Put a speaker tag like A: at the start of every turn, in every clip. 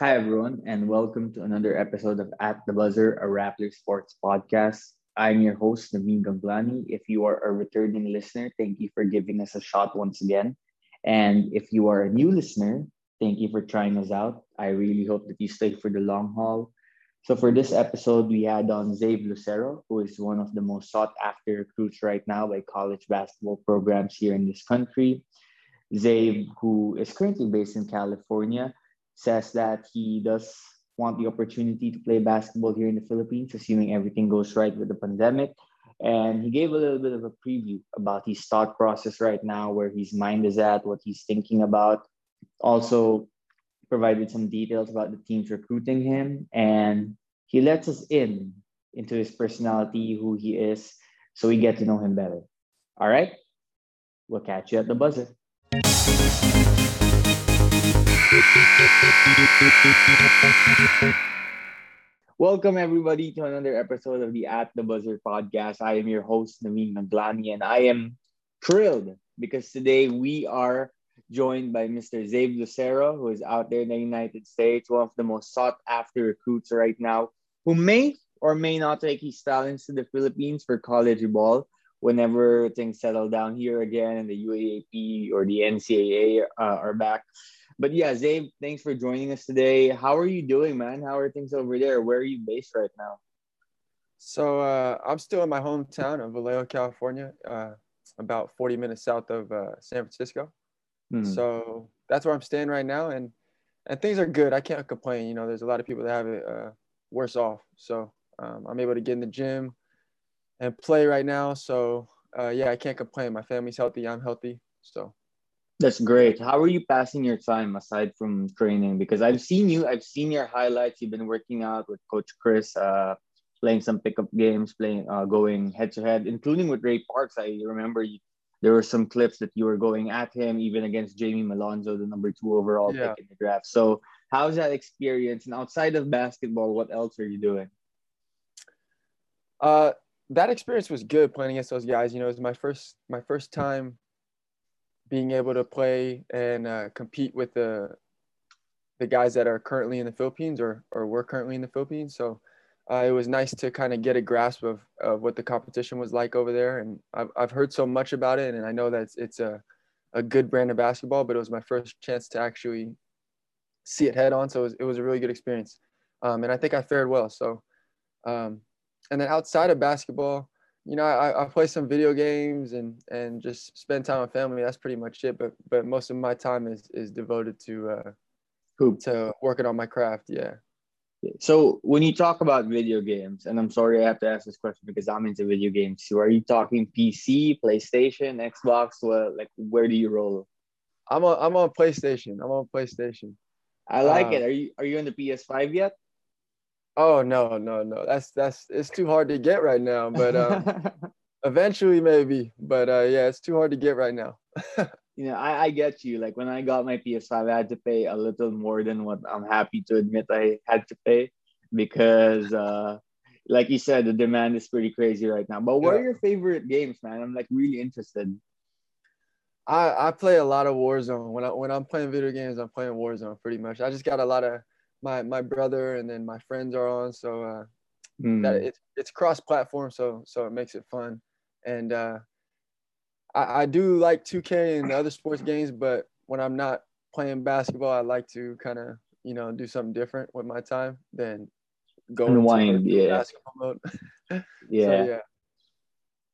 A: Hi, everyone, and welcome to another episode of At the Buzzer, a Rappler Sports podcast. I'm your host, Naveen Ganglani. If you are a returning listener, thank you for giving us a shot once again. And if you are a new listener, thank you for trying us out. I really hope that you stay for the long haul. So, for this episode, we had on Zave Lucero, who is one of the most sought after recruits right now by college basketball programs here in this country. Zave, who is currently based in California, says that he does want the opportunity to play basketball here in the Philippines, assuming everything goes right with the pandemic. And he gave a little bit of a preview about his thought process right now, where his mind is at, what he's thinking about. Also, provided some details about the teams recruiting him, and he lets us in into his personality, who he is, so we get to know him better. All right, we'll catch you at the buzzer. Welcome everybody to another episode of the At the Buzzer podcast. I am your host Naveen Ganglani, and I am thrilled because today we are joined by Mr. Zave Lucero, who is out there in the United States, one of the most sought after recruits right now, who may or may not take his talents to the Philippines for college ball whenever things settle down here again and the UAAP or the NCAA uh, are back. But yeah, Zave, thanks for joining us today. How are you doing, man? How are things over there? Where are you based right now?
B: So uh, I'm still in my hometown of Vallejo, California, uh, about 40 minutes south of uh, San Francisco. Mm-hmm. So that's where I'm staying right now, and and things are good. I can't complain. You know, there's a lot of people that have it uh, worse off. So um, I'm able to get in the gym and play right now. So uh, yeah, I can't complain. My family's healthy. I'm healthy. So
A: that's great. How are you passing your time aside from training? Because I've seen you, I've seen your highlights. You've been working out with Coach Chris, uh, playing some pickup games, playing, uh, going head to head, including with Ray Parks. I remember you, there were some clips that you were going at him, even against Jamie Malonzo, the number two overall yeah. pick in the draft. So, how's that experience? And outside of basketball, what else are you doing?
B: Uh, that experience was good playing against those guys. You know, it was my first my first time being able to play and uh, compete with the the guys that are currently in the Philippines or or were currently in the Philippines. So uh, it was nice to kind of get a grasp of, of what the competition was like over there. And I've, I've heard so much about it, and I know that it's, it's a a good brand of basketball. But it was my first chance to actually see it head on, so it was, it was a really good experience. Um, and I think I fared well. So, um, and then outside of basketball, you know, I, I play some video games and and just spend time with family. That's pretty much it. But but most of my time is is devoted to uh,
A: hoop
B: to working on my craft. Yeah.
A: So when you talk about video games, and I'm sorry I have to ask this question because I'm into video games too. Are you talking PC, PlayStation, Xbox? Well, like where do you roll?
B: I'm on I'm on PlayStation. I'm on PlayStation.
A: I like uh, it. Are you are you on the PS5 yet?
B: Oh no, no, no. That's that's it's too hard to get right now. But um, eventually maybe. But uh, yeah, it's too hard to get right now.
A: you know, I, I get you. Like when I got my PS5, I had to pay a little more than what I'm happy to admit I had to pay because uh like you said, the demand is pretty crazy right now. But what yeah. are your favorite games, man? I'm like really interested.
B: I, I play a lot of Warzone. When I when I'm playing video games, I'm playing Warzone pretty much. I just got a lot of my my brother and then my friends are on. So uh mm. that it's it's cross platform so so it makes it fun. And uh I, I do like 2k and other sports games but when i'm not playing basketball i like to kind of you know do something different with my time than
A: go unwind yeah. basketball mode. Yeah. So, yeah.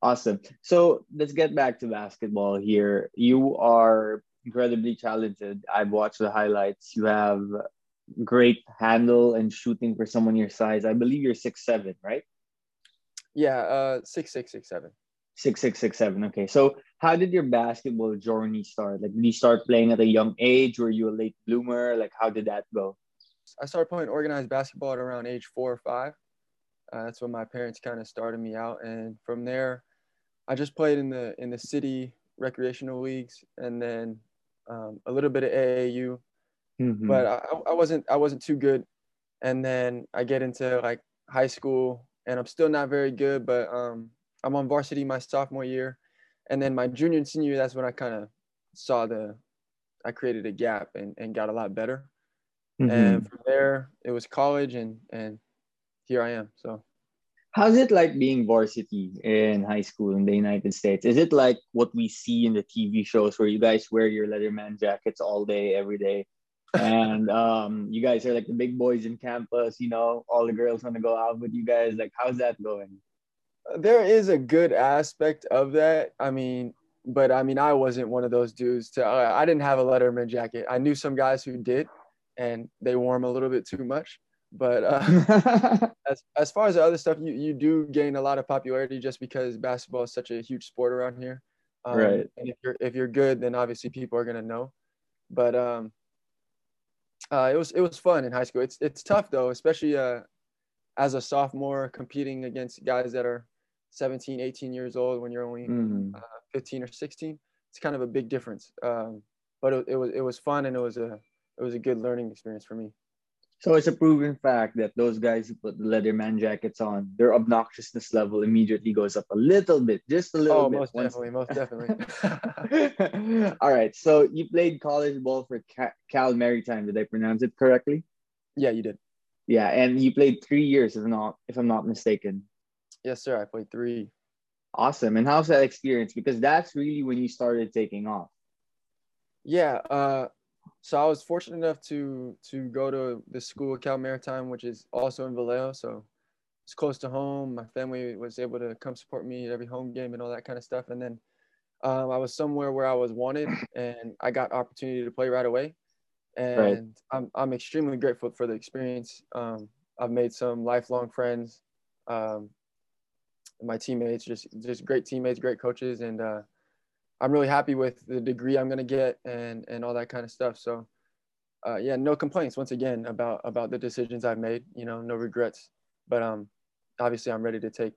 A: Awesome. So let's get back to basketball here. You are incredibly talented. I've watched the highlights. You have great handle and shooting for someone your size. I believe you're six seven, right?
B: Yeah, uh, six six six seven.
A: Six six six seven. Okay, so how did your basketball journey start? Like, did you start playing at a young age? Were you a late bloomer? Like, how did that go?
B: I started playing organized basketball at around age four or five. Uh, that's when my parents kind of started me out, and from there, I just played in the in the city recreational leagues, and then um, a little bit of AAU, mm-hmm. but I, I wasn't I wasn't too good. And then I get into like high school, and I'm still not very good, but um, I'm on varsity my sophomore year, and then my junior and senior year, that's when I kind of saw the I created a gap and, and got a lot better. mm-hmm. and from there it was college, and and here I am. So.
A: How's it like being varsity in high school in the United States? Is it like what we see in the TV shows where you guys wear your Letterman jackets all day, every day? And um, you guys are like the big boys in campus, you know, all the girls want to go out with you guys. Like, how's that going?
B: There is a good aspect of that. I mean, but I mean, I wasn't one of those dudes. To uh, I didn't have a Letterman jacket. I knew some guys who did, and they wore them a little bit too much. But uh, as as far as the other stuff, you you do gain a lot of popularity just because basketball is such a huge sport around here.
A: Um, right.
B: And if you're if you're good, then obviously people are gonna know. But um, uh, it was it was fun in high school. It's it's tough though, especially uh, as a sophomore competing against guys that are 17, 18 years old when you're only mm-hmm. uh, 15 or 16. It's kind of a big difference. Um, but it, it was it was fun and it was a it was a good learning experience for me.
A: So it's a proven fact that those guys who put the Letterman jackets on, their obnoxiousness level immediately goes up a little bit, just a little
B: oh,
A: bit.
B: most definitely, most definitely.
A: All right. So you played college ball for Cal Maritime. Did I pronounce it correctly?
B: Yeah, you did.
A: Yeah, and you played three years, if not, if I'm not mistaken.
B: Yes, sir. I played three.
A: Awesome. And how's that experience? Because that's really when you started taking off.
B: Yeah. Uh, so I was fortunate enough to to go to the school at Cal Maritime, which is also in Vallejo. So it's close to home. My family was able to come support me at every home game and all that kind of stuff. And then um, I was somewhere where I was wanted, and I got opportunity to play right away. And right. I'm I'm extremely grateful for the experience. Um, I've made some lifelong friends. Um, my teammates, just just great teammates, great coaches, and uh, I'm really happy with the degree I'm gonna get and and all that kind of stuff. So uh, yeah, no complaints once again about about the decisions I've made. You know, no regrets. But um, obviously I'm ready to take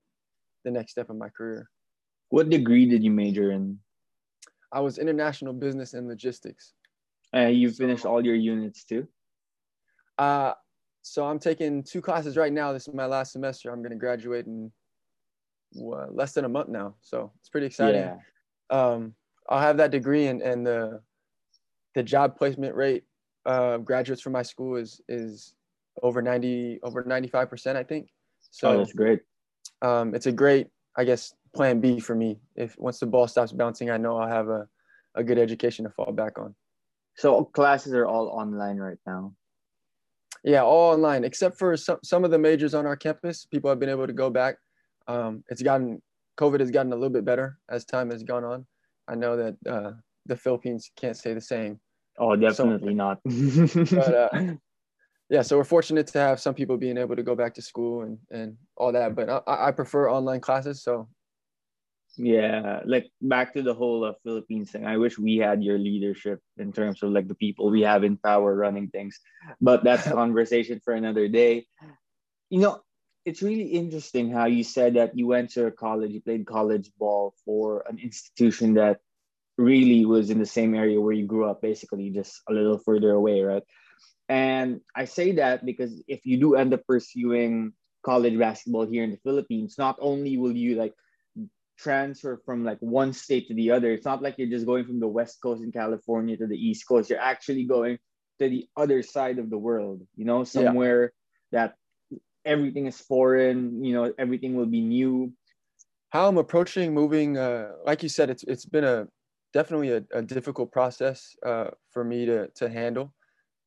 B: the next step in my career.
A: What degree did you major in?
B: I was international business and logistics.
A: Uh, you finished all your units too?
B: Uh, so I'm taking two classes right now. This is my last semester. I'm going to graduate in uh, less than a month now. So it's pretty exciting. Yeah um, I'll have that degree and, and the the job placement rate uh, graduates from my school is is over 90 over 95 percent I think.
A: So oh, that's great.
B: um, it's a great I guess plan B for me. If once the ball stops bouncing I know I'll have a, a good education to fall back on.
A: So classes are all online right now?
B: Yeah all online except for some, some of the majors on our campus people have been able to go back. Um, it's gotten COVID has gotten a little bit better as time has gone on. I know that uh, the Philippines can't say the same.
A: Oh, definitely so, not.
B: but, uh, yeah, so we're fortunate to have some people being able to go back to school and, and all that. But I, I prefer online classes. So,
A: yeah, like back to the whole uh, Philippines thing. I wish we had your leadership in terms of like the people we have in power running things. But that's a conversation for another day. You know, it's really interesting how you said that you went to a college, you played college ball for an institution that really was in the same area where you grew up, basically just a little further away, right? And I say that because if you do end up pursuing college basketball here in the Philippines, not only will you like transfer from like one state to the other, it's not like you're just going from the West Coast in California to the East Coast. You're actually going to the other side of the world, you know, somewhere yeah. that everything is foreign you know everything will be new.
B: How i'm approaching moving uh, like you said it's it's been a definitely a, a difficult process uh, for me to to handle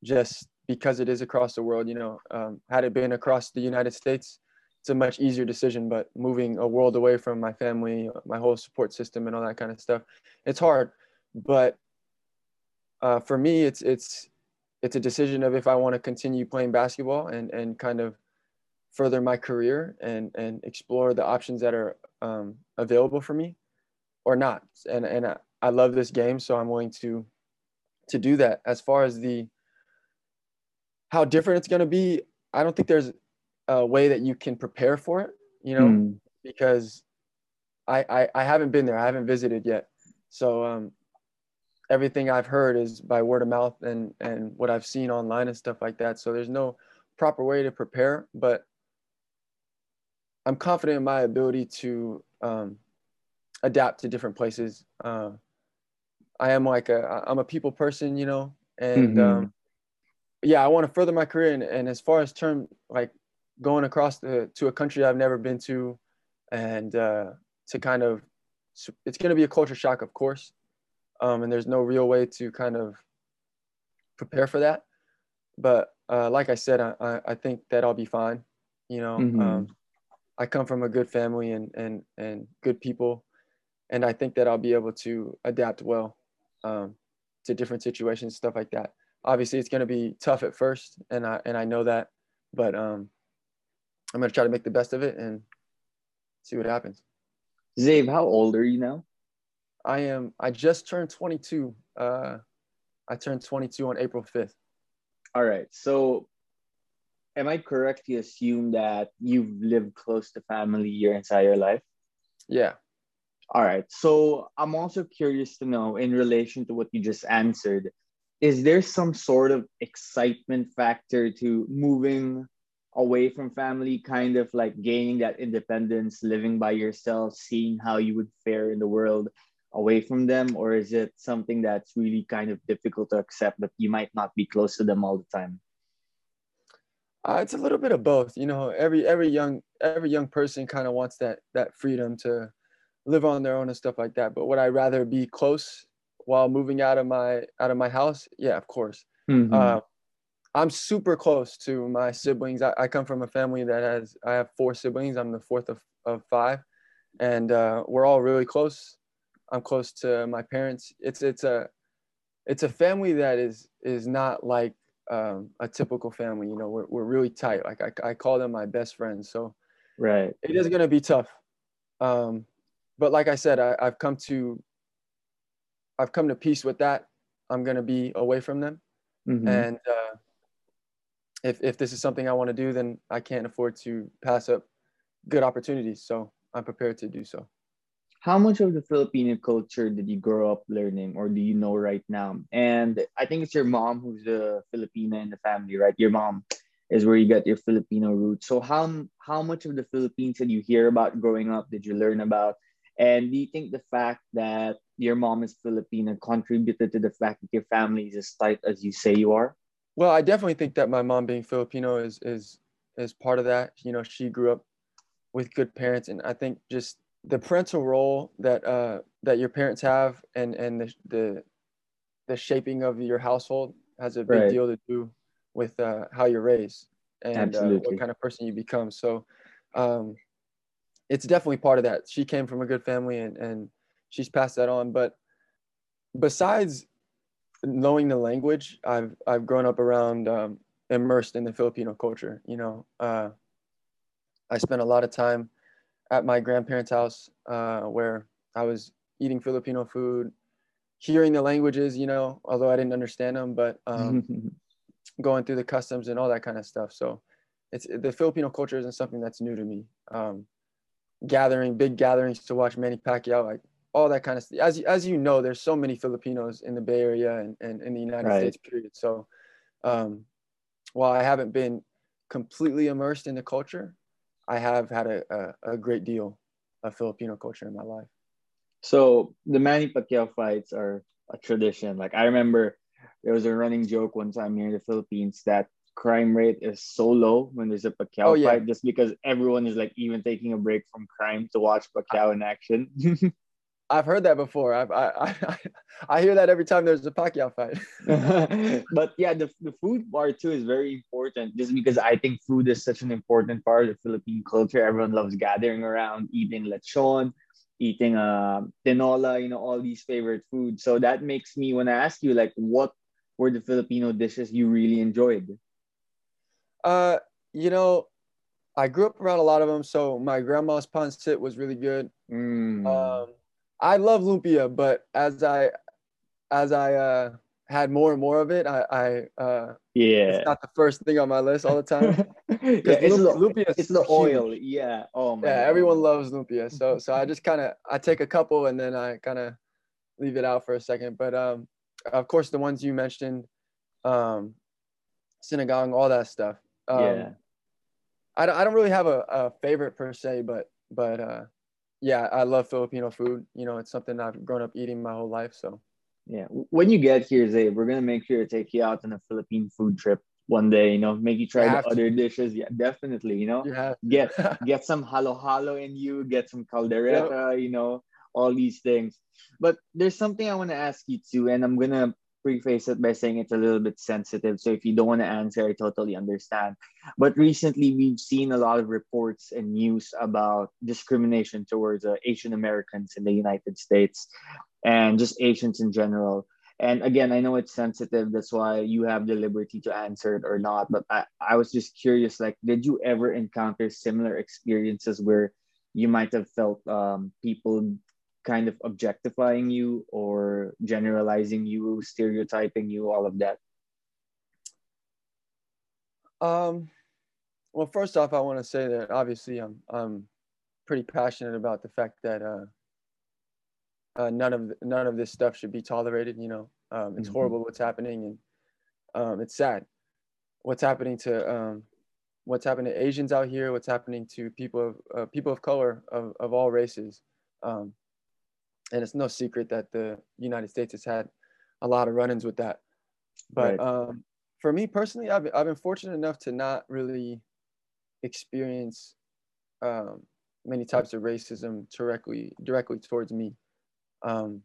B: just because it is across the world you know um, had it been across the united states it's a much easier decision but moving a world away from my family my whole support system and all that kind of stuff it's hard. But uh, for me it's it's it's a decision of if i want to continue playing basketball and and kind of further my career and and explore the options that are um, available for me or not. And and I, I love this game so i'm willing to to do that. As far as the how different it's going to be i don't think there's a way that you can prepare for it you know? Mm. because I, I i haven't been there. I haven't visited yet. So um everything i've heard is by word of mouth and and what i've seen online and stuff like that. So there's no proper way to prepare but I'm confident in my ability to um, adapt to different places. Uh, I am like a I'm a people person, you know, and mm-hmm. um, yeah, I want to further my career. And, and as far as term, like going across the, to a country I've never been to and uh, to kind of, it's going to be a culture shock, of course. Um, and there's no real way to kind of prepare for that. But uh, like I said, I, I think that I'll be fine. You know, mm-hmm. um, I come from a good family and, and, and good people. And I think that I'll be able to adapt well um, to different situations, stuff like that obviously it's going to be tough at first and I, and I know that, but um, I'm going to try to make the best of it and see what happens.
A: Zabe, how old are you now?
B: I am, I just turned 22. Uh, I turned 22 on April 5th.
A: All right. So am I correct to assume that you've lived close to family your entire life?
B: Yeah.
A: All right. So I'm also curious to know, in relation to what you just answered, is there some sort of excitement factor to moving away from family kind of like gaining that independence living by yourself seeing how you would fare in the world away from them or is it something that's really kind of difficult to accept that you might not be close to them all the time
B: uh, it's a little bit of both you know every every young every young person kind of wants that that freedom to live on their own and stuff like that but would i rather be close while moving out of my out of my house? Yeah of course. Mm-hmm. uh, i'm super close to my siblings I, I, come from a family that has i have four siblings i'm the fourth of, of five and uh, we're all really close. I'm close to my parents. It's it's a it's a family that is is not like um, a typical family you know we're, we're really tight like I, I call them my best friends so
A: right
B: it is going to be tough um, but like i said I, i've come to I've come to peace with that. I'm going to be away from them. Mm-hmm. And uh, if, if this is something I want to do, then I can't afford to pass up good opportunities. So I'm prepared to do so.
A: How much of the Filipino culture did you grow up learning or do you know right now? And I think it's your mom who's the Filipina in the family, right? Your mom is where you get your Filipino roots. So how how much of the Philippines did you hear about growing up? Did you learn about? And do you think the fact that your mom is Filipino contributed to the fact that your family is as tight as you say you are?
B: Well, I definitely think that my mom being Filipino is is is part of that. You know, she grew up with good parents, and I think just the parental role that uh, that your parents have, and and the the, the shaping of your household has a big right. deal to do with uh, how you're raised and uh, what kind of person you become. So, um, it's definitely part of that. She came from a good family, and and she's passed that on. But besides knowing the language, I've I've grown up around um, immersed in the Filipino culture. You know, uh, I spent a lot of time at my grandparents' house uh, where I was eating Filipino food, hearing the languages. You know, although I didn't understand them, but um, going through the customs and all that kind of stuff. So, it's the Filipino culture isn't something that's new to me. Um, gathering, big gatherings to watch Manny Pacquiao, like all that kind of stuff. As, as you know, there's so many Filipinos in the Bay Area and, and in the United right. States, period. So um, while I haven't been completely immersed in the culture, I have had a, a, a, great deal of Filipino culture in my life.
A: So the Manny Pacquiao fights are a tradition. Like I remember there was a running joke one time here in the Philippines that crime rate is so low when there's a Pacquiao oh, yeah. fight just because everyone is like even taking a break from crime to watch Pacquiao in action.
B: I've heard that before. I've, I, I, I hear that every time there's a Pacquiao fight.
A: but yeah, the, the food part too is very important just because I think food is such an important part of Philippine culture. Everyone loves gathering around, eating lechon, eating uh, tinola, you know, all these favorite foods. So that makes me want to ask you, like, what were the Filipino dishes you really enjoyed?
B: Uh, you know, I grew up around a lot of them. So my grandma's pancit was really good. Mm. Um, I love lumpia, but as I as I uh, had more and more of it, I, I uh,
A: yeah,
B: it's not the first thing on my list all the time.
A: yeah, it's, lumpia, the, it's the oil. Yeah. Oh
B: my. Yeah, God. everyone loves lumpia. So so I just kind of I take a couple and then I kind of leave it out for a second. But um, of course the ones you mentioned, um, sinigang, all that stuff. Um, yeah. I don't, I don't really have a, a favorite per se, but but uh, yeah, I love Filipino food. You know, it's something I've grown up eating my whole life. So
A: yeah, when you get here, Zay, we're gonna make sure to take you out on a Philippine food trip one day. You know, make you try
B: You
A: the
B: to.
A: other dishes. Yeah, definitely. You know,
B: Yeah.
A: get get some halo halo in you, get some caldereta, you know, all these things. But there's something I want to ask you too, and I'm gonna preface it by saying it's a little bit sensitive. So if you don't want to answer, I totally understand. But recently, we've seen a lot of reports and news about discrimination towards uh, Asian Americans in the United States, and just Asians in general. And again, I know it's sensitive. That's why you have the liberty to answer it or not. But I, I was just curious, like, did you ever encounter similar experiences where you might have felt um, people kind of objectifying you or generalizing you, stereotyping you, all of that?
B: Um, well, first off, I want to say that obviously I'm I'm pretty passionate about the fact that uh, uh, none of none of this stuff should be tolerated. You know, um, it's
A: Mhm.
B: horrible what's happening, and um, it's sad what's happening to um, what's happening to Asians out here, what's happening to people of uh, people of color of, of all races. Um, and it's no secret that the United States has had a lot of run-ins with that. But
A: Right.
B: um, for me personally, I've, I've been fortunate enough to not really experience um, many types of racism directly directly towards me. Um,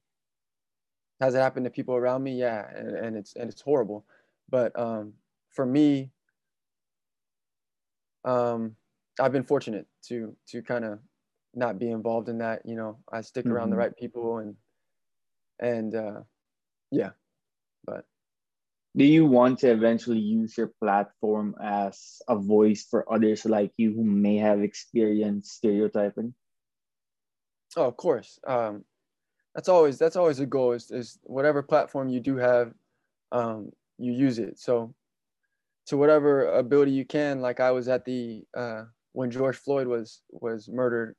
B: has it happened to people around me? Yeah, and, and it's and it's horrible. But um, for me, um, I've been fortunate to to kind of not be involved in that. You know, I stick around the
A: Mhm.
B: right people and and uh, yeah, but
A: Do you want to eventually use your platform as a voice for others like you who may have experienced stereotyping?
B: Oh, of course. Um, that's always that's always a goal. Is, is whatever platform you do have, um, you use it. So, to whatever ability you can. Like I was at the uh, when George Floyd was was murdered.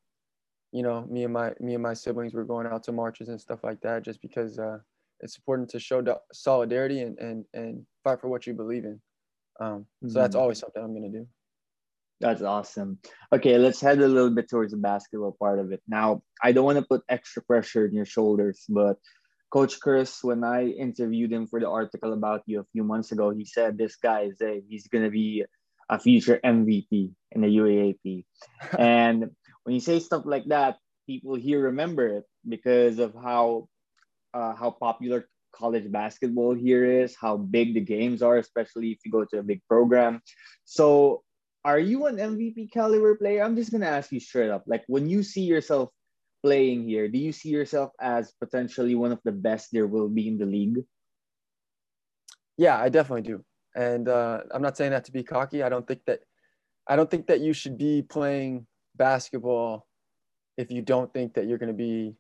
B: You know, me and my me and my siblings were going out to marches and stuff like that, just because uh, it's important to show solidarity and and and fight for what you believe in. Um, So that's
A: Mhm.
B: always something I'm gonna do.
A: That's awesome. Okay, let's head a little bit towards the basketball part of it. Now, I don't want to put extra pressure on your shoulders, but Coach Chris, when I interviewed him for the article about you a few months ago, he said this guy is a, he's gonna be a future MVP in the UAAP. and when you say stuff like that, people here remember it because of how uh, how popular college basketball here is, how big the games are, especially if you go to a big program. So, are you an MVP caliber player? I'm just gonna ask you straight up. Like, when you see yourself playing here, do you see yourself as potentially one of the best there will be in the league?
B: Yeah, I definitely do. And uh, I'm not saying that to be cocky. I don't think that I don't think that you should be playing basketball if you don't think that you're going to be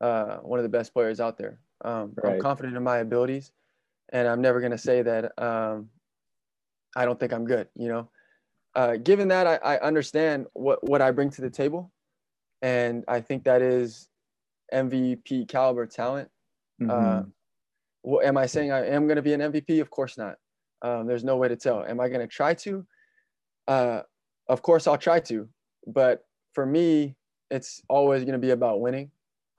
B: uh, one of the best players out there. Um, I'm confident in my abilities, and I'm never going to say that um, I don't think I'm good. You know, uh, given that I, I understand what what I bring to the table, and I think that is MVP caliber talent. Uh,
A: Mhm.
B: well, am I saying I am going to be an MVP? Of course not. Um, there's no way to tell. Am I going to try to? Uh, of course, I'll try to. But for me, it's always going to be about winning.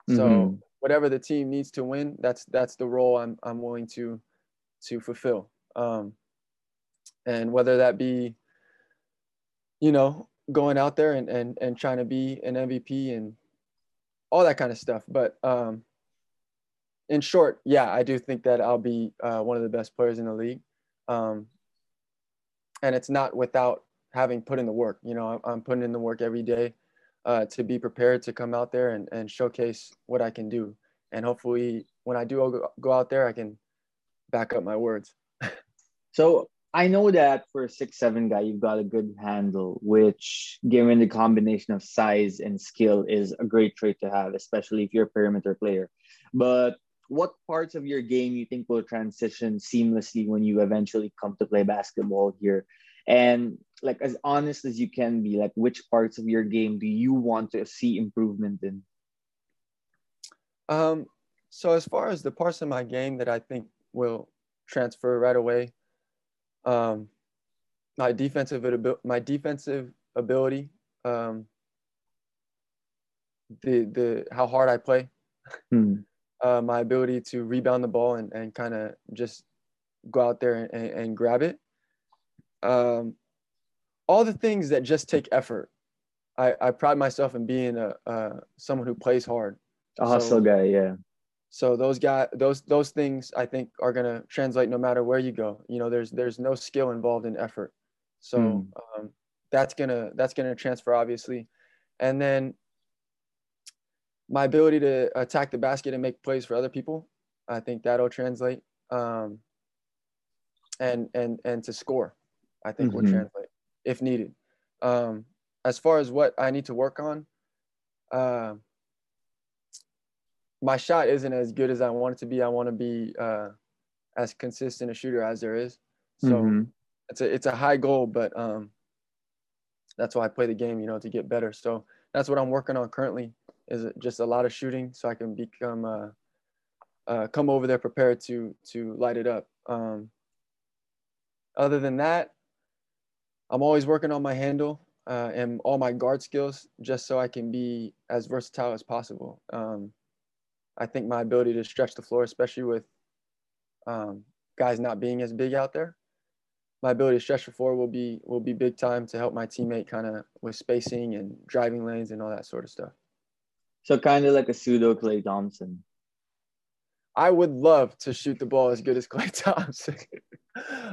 B: So
A: Mhm.
B: whatever the team needs to win, that's that's the role I'm I'm willing to to fulfill. Um, and whether that be, you know, going out there and and and trying to be an MVP and all that kind of stuff. But um, in short, yeah, I do think that I'll be uh, one of the best players in the league. Um, and it's not without having put in the work. You know, I'm, putting in the work every day uh, to be prepared to come out there and, and showcase what I can do. And hopefully, when I do go out there, I can back up my words.
A: So I know that for a six seven guy, you've got a good handle, which, given the combination of size and skill, is a great trait to have, especially if you're a perimeter player. But what parts of your game you think will transition seamlessly when you eventually come to play basketball here? And like as honest as you can be, like which parts of your game do you want to see improvement in?
B: Um, so as far as the parts of my game that I think will transfer right away, um, my defensive my defensive ability, um, the the how hard I play,
A: Hmm.
B: uh, my ability to rebound the ball and, and kind of just go out there and, and grab it. Um, all the things that just take effort. I, I pride myself in being a, uh, someone who plays hard.
A: A hustle so, guy, yeah.
B: So those guys, those those things, I think, are gonna translate no matter where you go. You know, there's there's no skill involved in effort. So mm. um, that's gonna that's gonna transfer obviously, and then my ability to attack the basket and make plays for other people, I think that'll translate. Um, and and and to score, I think mm-hmm. will translate if needed. Um, as far as what I need to work on, uh, my shot isn't as good as I want it to be. I want to be uh, as consistent a shooter as there is. So mm-hmm. it's a it's a high goal, but um, that's why I play the game, you know, to get better. So that's what I'm working on currently is just a lot of shooting so I can become uh, uh, come over there prepared to to light it up. Um, other than that, I'm always working on my handle uh, and all my guard skills just so I can be as versatile as possible. Um, I think my ability to stretch the floor, especially with um, guys not being as big out there, my ability to stretch the floor will be will be big time to help my teammate kind of with spacing and driving lanes and all that sort of stuff.
A: So kind of like a pseudo Klay Thompson.
B: I would love to shoot the ball as good as Klay Thompson.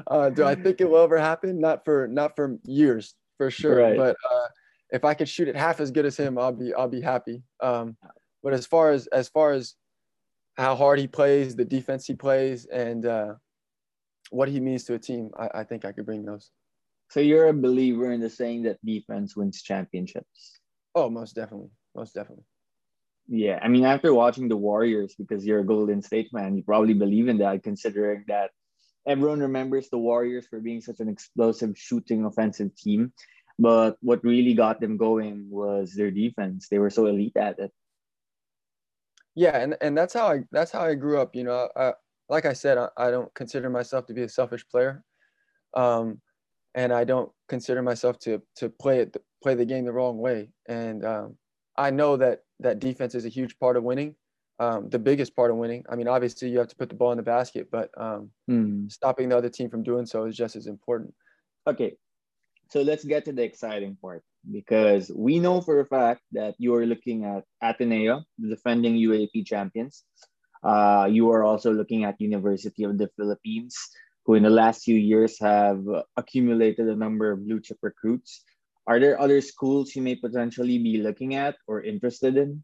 B: Uh, do I think it will ever happen? Not for not for years, for sure. Right. But uh, if I could shoot it half as good as him, I'll be I'll be happy. Um, but as far as as far as how hard he plays, the defense he plays, and uh, what he means to a team, I, I think I could bring those.
A: So you're a believer in the saying that defense wins championships.
B: Oh, most definitely, most definitely.
A: Yeah, I mean, after watching the Warriors, because you're a Golden State fan, you probably believe in that, considering that everyone remembers the Warriors for being such an explosive shooting offensive team. But what really got them going was their defense. They were so elite at it.
B: Yeah, and, and that's how I that's how I grew up. You know, I, like I said, I, I don't consider myself to be a selfish player, um, and I don't consider myself to to play it play the game the wrong way. And um, I know that that defense is a huge part of winning, um, the biggest part of winning. I mean, obviously you have to put the ball in the basket, but um, mm. stopping the other team from doing so is just as important.
A: Okay, so let's get to the exciting part because we know for a fact that you are looking at Ateneo, the defending UAAP champions. Uh, you are also looking at University of the Philippines, who in the last few years have accumulated a number of blue chip recruits. Are there other schools you may potentially be looking at or interested in?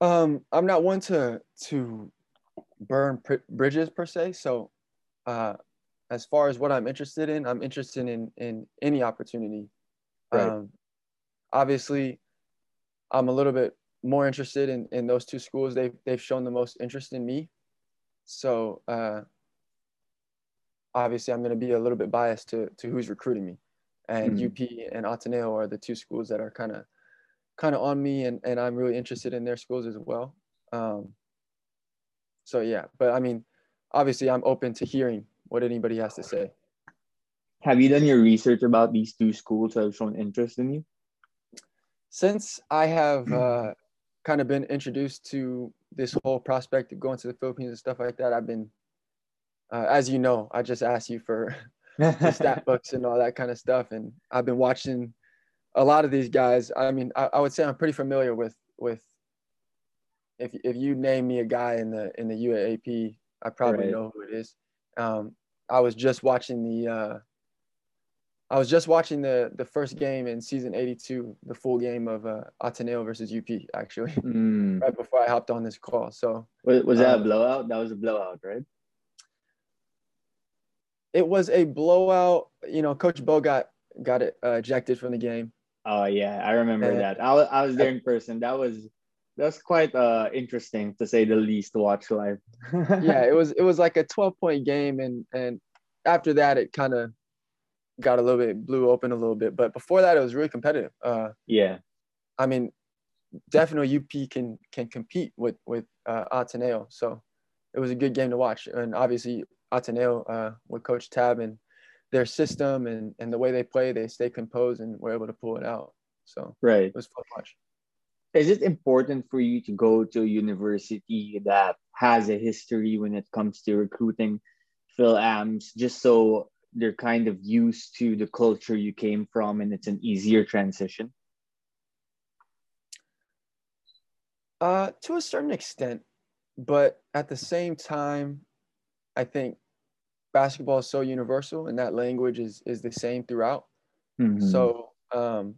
B: Um, I'm not one to to burn pr- bridges per se. So, uh, as far as what I'm interested in, I'm interested in in any opportunity. Right. Um, obviously, I'm a little bit more interested in in those two schools. They've they've shown the most interest in me. So, uh, obviously, I'm going to be a little bit biased to to who's recruiting me and mm. UP and Ateneo are the two schools that are kind of kind of on me and, and I'm really interested in their schools as well. Um, so yeah, but I mean, obviously I'm open to hearing what anybody has to say.
A: Have you done your research about these two schools that have shown interest in you?
B: Since I have uh, kind of been introduced to this whole prospect of going to the Philippines and stuff like that, I've been, uh, as you know, I just asked you for the stat books and all that kind of stuff. And I've been watching a lot of these guys. I mean, I, I would say I'm pretty familiar with with if if you name me a guy in the in the UAAP, I probably right. know who it is. Um, I was just watching the uh, I was just watching the the first game in season 82, the full game of uh, Ateneo versus UP, actually, mm. right before I hopped on this call. So
A: was, was that um, a blowout? That was a blowout, right?
B: it was a blowout. You know, Coach Bo got got it uh, ejected from the game.
A: Oh yeah, I remember and, that. I was I was there in person. That was that's quite uh interesting to say the least to watch live.
B: yeah, it was it was like a 12 point game and and after that it kind of got a little bit blew open a little bit, but before that it was really competitive. Uh
A: yeah.
B: I mean, definitely UP can can compete with with uh Ateneo. So it was a good game to watch. And obviously Ateneo uh, with Coach Tab and their system and, and the way they play, they stay composed and were able to pull it out. So
A: right,
B: it was fun to watch.
A: Is it important for you to go to a university that has a history when it comes to recruiting Phil Ams, just so they're kind of used to the culture you came from and it's an easier transition?
B: Uh, to a certain extent, but at the same time, I think basketball is so universal and that language is is the same throughout. Mm-hmm. So um,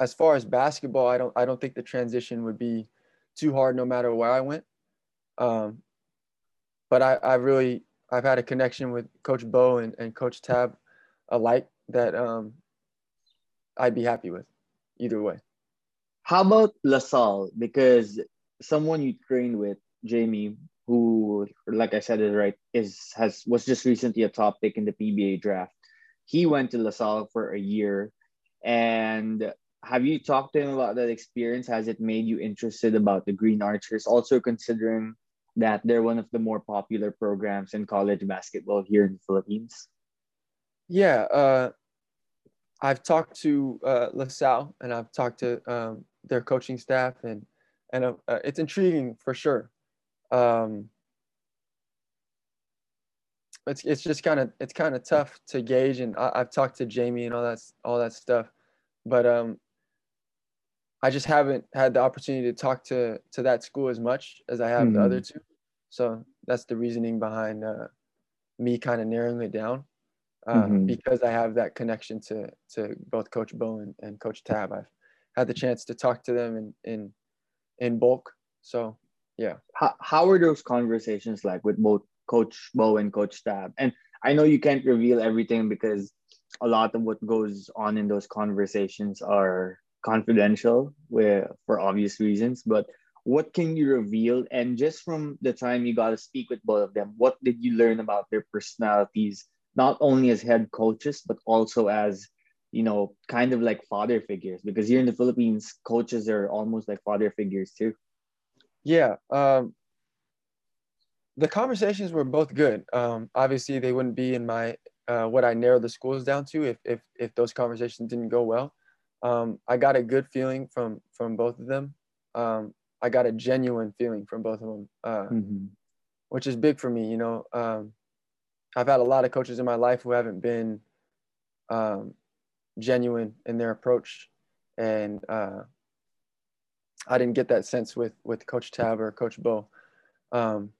B: as far as basketball, I don't I don't think the transition would be too hard no matter where I went. Um, but I, I really I've had a connection with Coach Bo and, and Coach Tab alike that um, I'd be happy with either way.
A: How about LaSalle? Because someone you trained with, Jamie, who, like I said, is right, is has was just recently a top pick in the PBA draft. He went to LaSalle for a year, and have you talked to him about that experience? Has it made you interested about the Green Archers? Also considering that they're one of the more popular programs in college basketball here in the Philippines.
B: Yeah, uh, I've talked to uh, LaSalle and I've talked to um, their coaching staff, and and uh, it's intriguing for sure um, it's it's just kind of it's kind of tough to gauge, and I, have talked to Jamie and all that all that stuff, but um, I just haven't had the opportunity to talk to to that school as much as I have mm-hmm. the other mm-hmm. two, so that's the reasoning behind uh, me kind of narrowing it down. Uh, mm-hmm. Because I have that connection to to both Coach Bo and Coach Tab, I've had the chance to talk to them in in in bulk. So yeah
A: how, how are those conversations like with both coach bo and coach tab and i know you can't reveal everything because a lot of what goes on in those conversations are confidential where, for obvious reasons but what can you reveal? And just from the time you got to speak with both of them what did you learn about their personalities not only as head coaches but also as you know kind of like father figures? Because here in the philippines coaches are almost like father figures too
B: yeah. Um, the conversations were both good. Um, obviously, they wouldn't be in my uh, what I narrowed the schools down to if if if those conversations didn't go well. Um, I got a good feeling from from both of them. Um, I got a genuine feeling from both of them, uh, mm-hmm. which is big for me. You know, um, I've had a lot of coaches in my life who haven't been um, genuine in their approach, and uh, I didn't get that sense with with Coach Tab or Coach Bo. Um,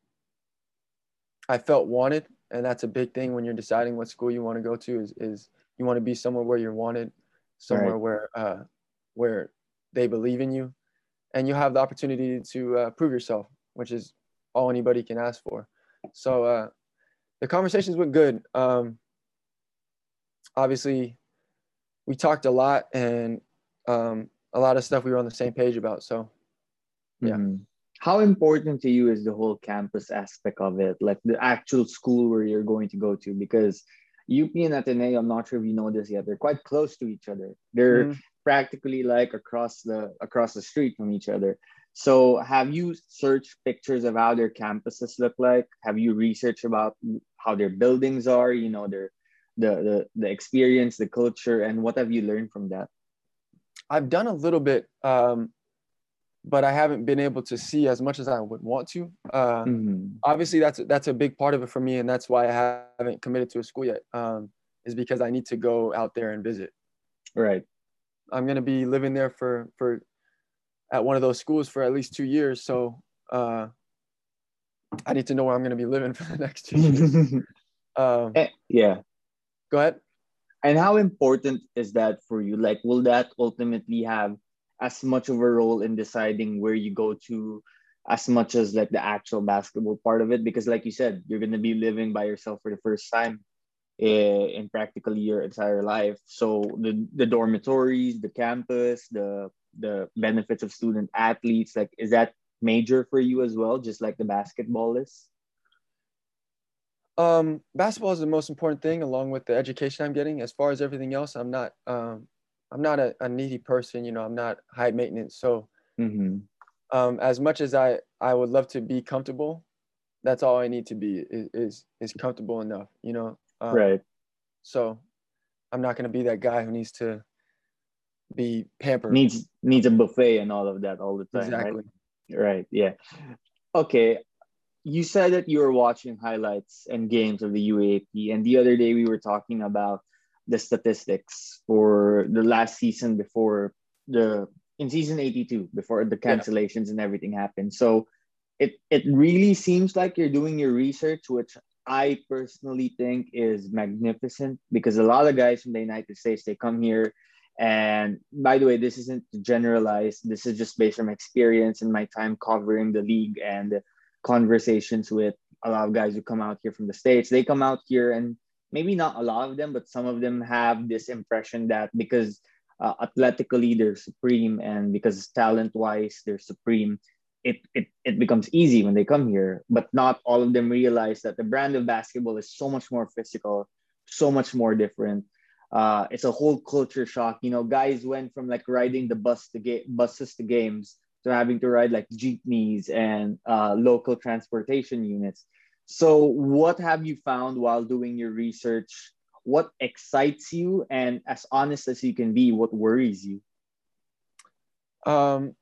B: I felt wanted, and that's a big thing when you're deciding what school you want to go to. Is is you want to be somewhere where you're wanted, somewhere right. where uh, where they believe in you, and you have the opportunity to uh, prove yourself, which is all anybody can ask for. So uh, the conversations went good. Um, obviously, we talked a lot, and um, a lot of stuff we were on the same page about. So, yeah. Mm-hmm.
A: How important to you is the whole campus aspect of it, like the actual school where you're going to go to? Because UP and Ateneo, I'm not sure if you know this yet, they're quite close to each other. They're mm-hmm. practically like across the across the street from each other. So, have you searched pictures of how their campuses look like? Have you researched about how their buildings are? You know, their the the the experience, the culture, and what have you learned from that?
B: I've done a little bit, um, but I haven't been able to see as much as I would want to. Uh, mm-hmm. Obviously, that's that's a big part of it for me, and that's why I haven't committed to a school yet. Um, is because I need to go out there and visit.
A: Right.
B: I'm gonna be living there for for at one of those schools for at least two years, so uh, I need to know where I'm gonna be living for the next two years.
A: um, eh, yeah.
B: Go ahead
A: and how important is that for you? Like will that ultimately have as much of a role in deciding where you go to as much as like the actual basketball part of it? Because like you said you're going to be living by yourself for the first time in, in practically your entire life. So the the dormitories the campus the the benefits of student athletes like is that major for you as well? Just like the basketball is
B: um, basketball is the most important thing, along with the education I'm getting. As far as everything else, I'm not. Um, I'm not a, a needy person. You know, I'm not high maintenance. So, mm-hmm. um, as much as I I would love to be comfortable, that's all I need to be is is, is comfortable enough. You know.
A: Um, right.
B: So, I'm not going to be that guy who needs to be pampered.
A: Needs needs a buffet and all of that all the time.
B: Exactly.
A: Right. Right. Yeah. Okay you said that you were watching highlights and games of the UAAP, and the other day we were talking about the statistics for the last season before the in season 82 before the cancellations yeah. and everything happened. So it it really seems like you're doing your research, which I personally think is magnificent because a lot of guys from the United States they come here and by the way, this isn't generalized. This is just based on my experience and my time covering the league and conversations with a lot of guys who come out here from the States. They come out here and maybe not a lot of them, but some of them have this impression that because uh, athletically they're supreme and because talent wise they're supreme, it, it, it becomes easy when they come here. But not all of them realize that the brand of basketball is so much more physical, so much more different uh, it's a whole culture shock. You know, guys went from like riding the bus to get buses to games to having to ride like jeepneys and uh, local transportation units. So, what have you found while doing your research? What excites you, and as honest as you can be, what worries you?
B: Um,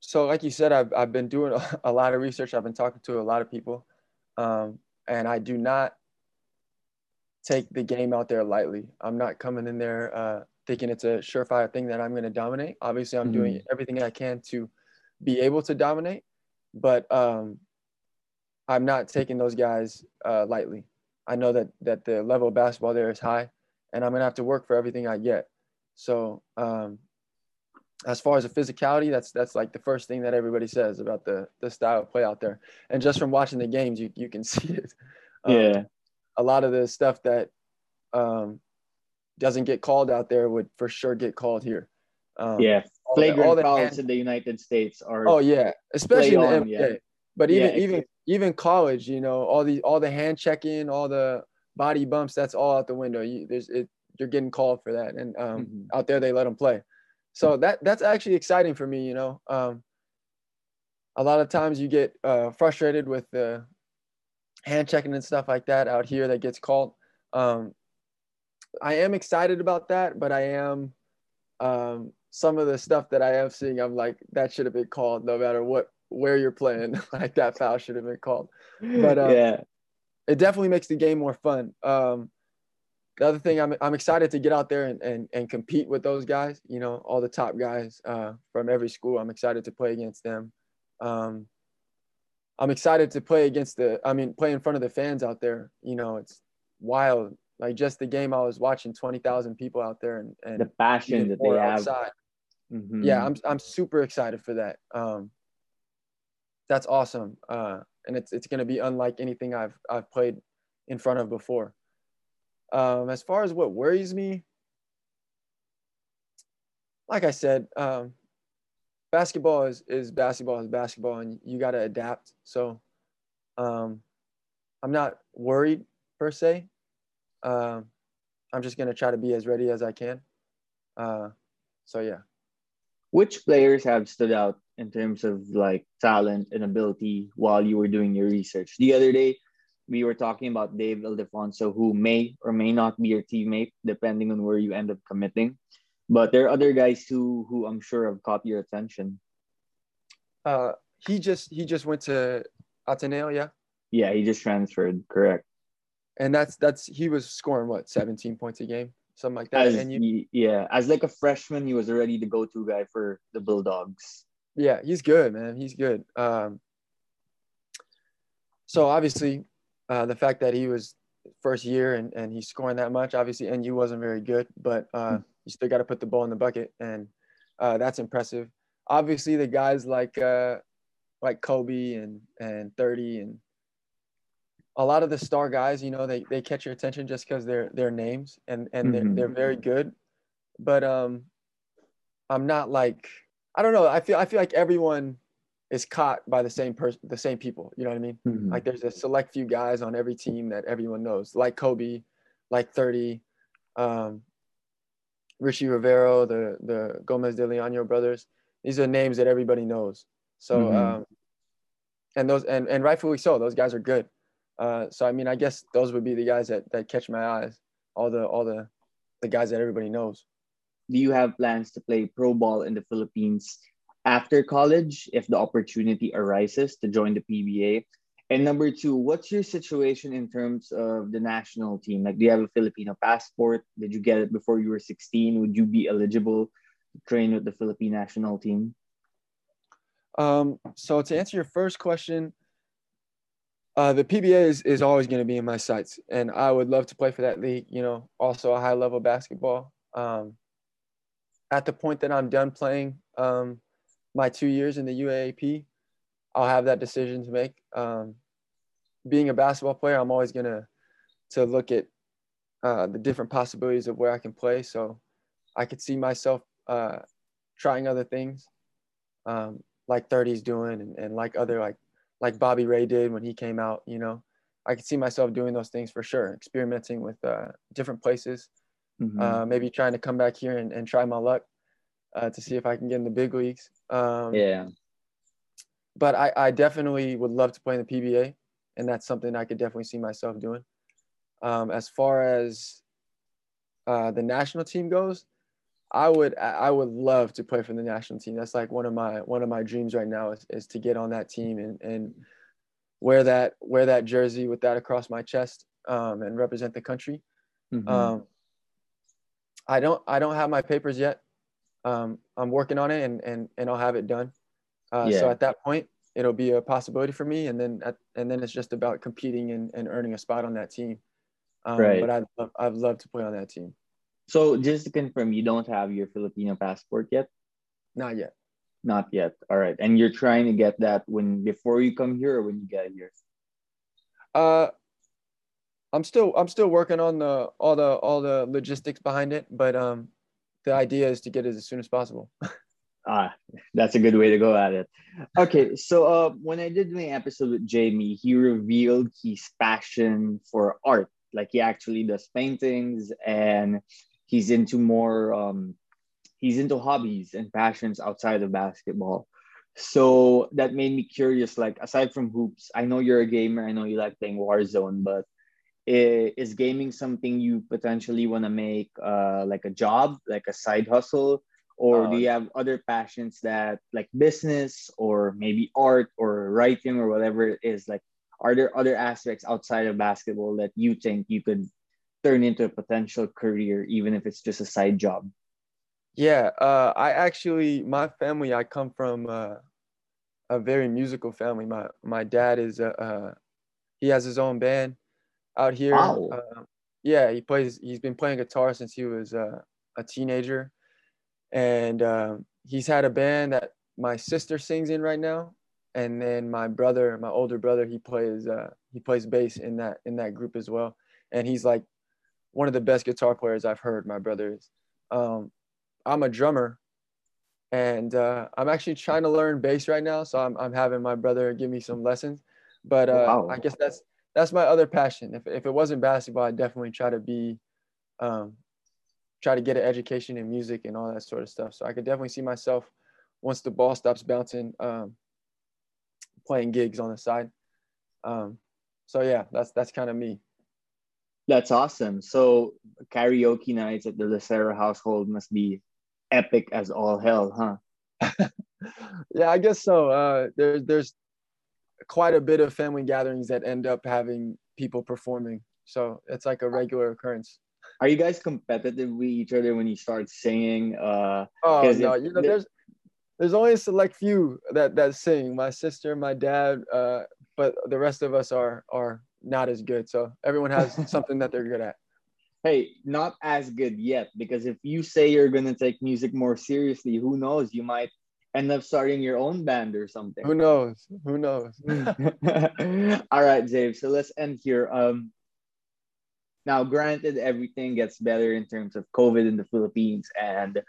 B: so like you said, I've I've been doing a lot of research. I've been talking to a lot of people, um, and I do not take the game out there lightly. I'm not coming in there uh, thinking it's a surefire thing that I'm going to dominate. Obviously, I'm mm-hmm. doing everything I can to be able to dominate, but um, I'm not taking those guys uh, lightly. I know that that the level of basketball there is high, and I'm going to have to work for everything I get. So, um, as far as the physicality, that's that's like the first thing that everybody says about the the style of play out there. And just from watching the games, you you can see it.
A: Um, yeah
B: a lot of the stuff that um, doesn't get called out there would for sure get called here.
A: Um, yeah, flagrant all the, all fouls hand, in the United States are.
B: Oh yeah, especially in the on, NBA. Yeah. But even yeah, even even college, you know, all the all the hand checking, all the body bumps, that's all out the window. You, there's it, you're getting called for that, and um, mm-hmm. out there they let them play. So that that's actually exciting for me. You know, um, a lot of times you get uh, frustrated with the hand checking and stuff like that out here that gets called. Um, I am excited about that, but I am um, some of the stuff that I am seeing. I'm like that should have been called no matter what where you're playing. like that foul should have been called. But um, yeah, it definitely makes the game more fun. Um, the other thing I'm I'm excited to get out there and, and and compete with those guys. You know, all the top guys uh, from every school. I'm excited to play against them. Um, I'm excited to play against the, I mean, play in front of the fans out there. You know, it's wild. Like just the game I was watching, 20,000 people out there and, and
A: the passion that they have.
B: Mm-hmm. Yeah, I'm, I'm super excited for that. Um, that's awesome. Uh, and it's, it's going to be unlike anything I've, I've played in front of before. Um, as far as what worries me, like I said, um, basketball is is basketball is basketball, and you got to adapt. So, um, I'm not worried per se. Um, I'm just gonna try to be as ready as I can. Uh, so yeah.
A: Which players have stood out in terms of like talent and ability while you were doing your research? The other day, we were talking about Dave Ildefonso, who may or may not be your teammate, depending on where you end up committing. But there are other guys too who I'm sure have caught your attention.
B: Uh, he just he just went to Ateneo, yeah.
A: Yeah, he just transferred. Correct.
B: And that's that's he was scoring what 17 points a game, something like that.
A: As,
B: and
A: you, yeah, as like a freshman, he was already the go-to guy for the Bulldogs.
B: Yeah, he's good, man. He's good. Um, so obviously, uh, the fact that he was first year and, and he's scoring that much, obviously NU wasn't very good, but uh, mm you still got to put the ball in the bucket, and uh, that's impressive. Obviously, the guys like uh, like Kobe and and Thirdy and a lot of the star guys, you know, they, they catch your attention just because they're their names and and they're, mm-hmm. they're very good. But um, I'm not like I don't know. I feel I feel like everyone is caught by the same person, the same people. You know what I mean? Mm-hmm. Like there's a select few guys on every team that everyone knows, like Kobe, like Thirdy, um, Ricci Rivero, the the Gomez de Liaño brothers. These are names that everybody knows. So mm-hmm. um, and those and, and rightfully so, those guys are good. Uh, so I mean, I guess those would be the guys that, that catch my eyes. All the all the the guys that everybody knows.
A: Do you have plans to play pro ball in the Philippines after college if the opportunity arises to join the PBA? And number two, what's your situation in terms of the national team? Like, do you have a Filipino passport? Did you get it before you were 16? Would you be eligible to train with the Philippine national team?
B: Um, so to answer your first question, uh, the PBA is, is always going to be in my sights, and I would love to play for that league. You know, also a high level basketball. Um, at the point that I'm done playing um, my two years in the UAAP, I'll have that decision to make. Um, being a basketball player, I'm always gonna to look at uh, the different possibilities of where I can play. So I could see myself uh, trying other things, um, like Thirdy's doing, and, and like other like like Bobby Ray did when he came out. You know, I could see myself doing those things for sure, experimenting with uh, different places, mm-hmm. uh, maybe trying to come back here and, and try my luck uh, to see if I can get in the big leagues.
A: Um, yeah
B: but I, I definitely would love to play in the PBA, and that's something I could definitely see myself doing. Um, as far as uh, the national team goes, I would I would love to play for the national team. That's like one of my one of my dreams right now is, is to get on that team and, and wear that wear that jersey with that across my chest um, and represent the country. Mm-hmm. Um, I don't I don't have my papers yet. Um, I'm working on it and, and and I'll have it done. Uh, yeah. So at that point, it'll be a possibility for me, and then at, and then it's just about competing and, and earning a spot on that team. Um, right. But I'd I'd love to play on that team.
A: So just to confirm, you don't have your Filipino passport yet?
B: Not yet.
A: Not yet. All right. And you're trying to get that when before you come here or when you get here?
B: Uh I'm still I'm still working on the all the all the logistics behind it, but um the idea is to get it as soon as possible.
A: Ah, that's a good way to go at it. Okay, so uh, when I did my episode with Jamie, he revealed his passion for art. Like he actually does paintings, and he's into more. Um, he's into hobbies and passions outside of basketball. So that made me curious. Like aside from hoops, I know you're a gamer. I know you like playing Warzone, but is gaming something you potentially want to make uh, like a job, like a side hustle? or do uh, you have other passions that like business or maybe art or writing or whatever it is like are there other aspects outside of basketball that you think you could turn into a potential career even if it's just a side job?
B: Yeah uh, i actually my family i come from uh, a very musical family. My my dad is uh, uh he has his own band out here.
A: Wow.
B: Uh, yeah he plays he's been playing guitar since he was uh, a teenager. And uh, he's had a band that my sister sings in right now. And then my brother my older brother he plays uh, he plays bass in that in that group as well. And he's like one of the best guitar players i've heard my brother is um, i'm a drummer and uh, i'm actually trying to learn bass right now so i'm, I'm having my brother give me some lessons but uh, wow. i guess that's that's my other passion if, if it wasn't basketball i'd definitely try to be um, try to get an education in music and all that sort of stuff. So I could definitely see myself once the ball stops bouncing, um, playing gigs on the side. Um, so yeah, that's that's kind of me.
A: That's awesome. So karaoke nights at the Lucero household must be epic as all hell, huh?
B: yeah, I guess so. Uh, there's there's quite a bit of family gatherings that end up having people performing, so it's like a regular occurrence
A: are you guys competitive with each other when you start singing? Uh,
B: oh no, you know, there's there's only a select few that that sing. My sister, my dad, uh, but the rest of us are are not as good. So everyone has something that they're good at.
A: Hey, not as good yet because if you say you're gonna take music more seriously, who knows? You might end up starting your own band or something.
B: Who knows? Who knows?
A: All right, Dave. So let's end here. Um, now, granted, everything gets better in terms of COVID in the Philippines, and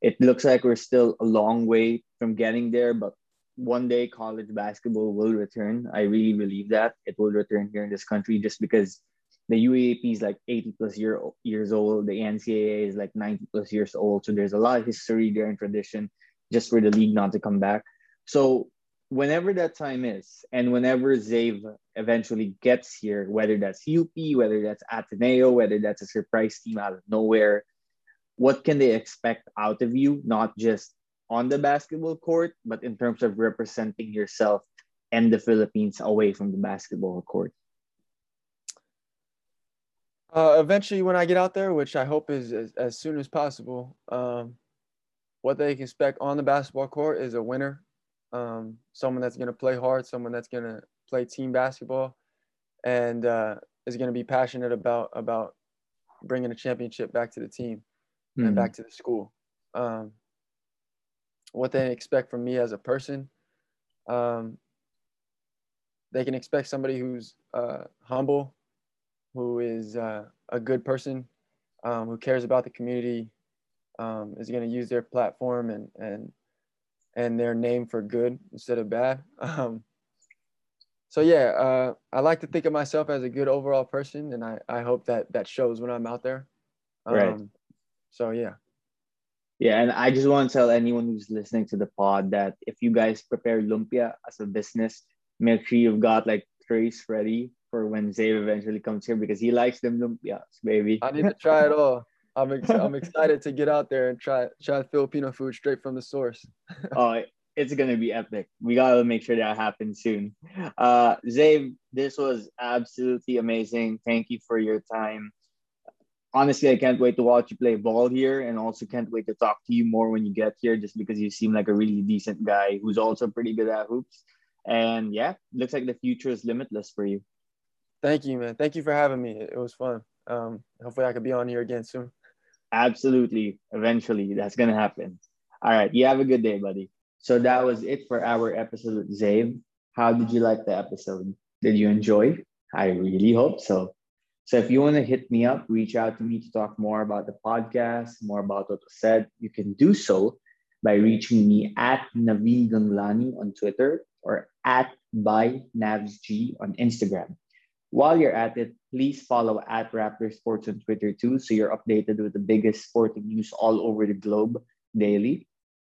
A: it looks like we're still a long way from getting there, but one day college basketball will return. I really believe that it will return here in this country just because the UAAP is like 80 plus year, years old. The NCAA is like 90 plus years old. So there's a lot of history there and tradition just for the league not to come back. So whenever that time is, and whenever Zave eventually gets here, whether that's UP, whether that's Ateneo, whether that's a surprise team out of nowhere, what can they expect out of you? Not just on the basketball court, but in terms of representing yourself and the Philippines away from the basketball court?
B: Uh, eventually, when I get out there, which I hope is as, as soon as possible, um, what they can expect on the basketball court is a winner, um, someone that's going to play hard, someone that's going to play team basketball, and uh, is going to be passionate about about bringing a championship back to the team mm-hmm. and back to the school. Um, what they expect from me as a person, um, they can expect somebody who's uh, humble, who is uh, a good person, um, who cares about the community, um, is going to use their platform and and and their name for good instead of bad. Um, so yeah, uh, I like to think of myself as a good overall person, and I, I hope that that shows when I'm out there. Um, right. So yeah.
A: Yeah, and I just want to tell anyone who's listening to the pod that if you guys prepare lumpia as a business, make sure you've got like trays ready for when Zave eventually comes here because he likes them lumpias, baby.
B: I need to try it all. I'm ex- I'm excited to get out there and try try Filipino food straight from the source.
A: oh, it's gonna be epic. We gotta make sure that happens soon. Uh, Zave, this was absolutely amazing. Thank you for your time. Honestly, I can't wait to watch you play ball here, and also can't wait to talk to you more when you get here, just because you seem like a really decent guy who's also pretty good at hoops. And yeah, looks like the future is limitless for you.
B: Thank you, man. Thank you for having me. It was fun. Um, hopefully, I could be on here again soon.
A: Absolutely. Eventually, that's gonna happen. All right. You have a good day, buddy. So that was it for our episode with Zave. How did you like the episode? Did you enjoy? I really hope so. So if you want to hit me up, reach out to me to talk more about the podcast, more about what was said, you can do so by reaching me at Naveen Ganglani on Twitter or at by NavsG on Instagram. While you're at it, please follow at Rappler Sports on Twitter too, so you're updated with the biggest sporting news all over the globe daily.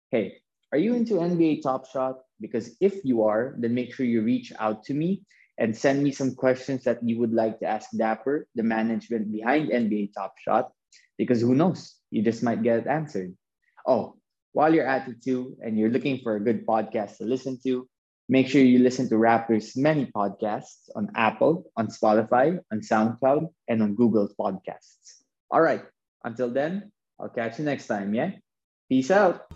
A: Hey, are you into NBA Top Shot? Because if you are, then make sure you reach out to me and send me some questions that you would like to ask Dapper, the management behind NBA Top Shot, because who knows, you just might get it answered. Oh, while you're at it too, and you're looking for a good podcast to listen to, make sure you listen to Rappler's many podcasts on Apple, on Spotify, on SoundCloud, and on Google Podcasts. All right, until then, I'll catch you next time, yeah? Peace out.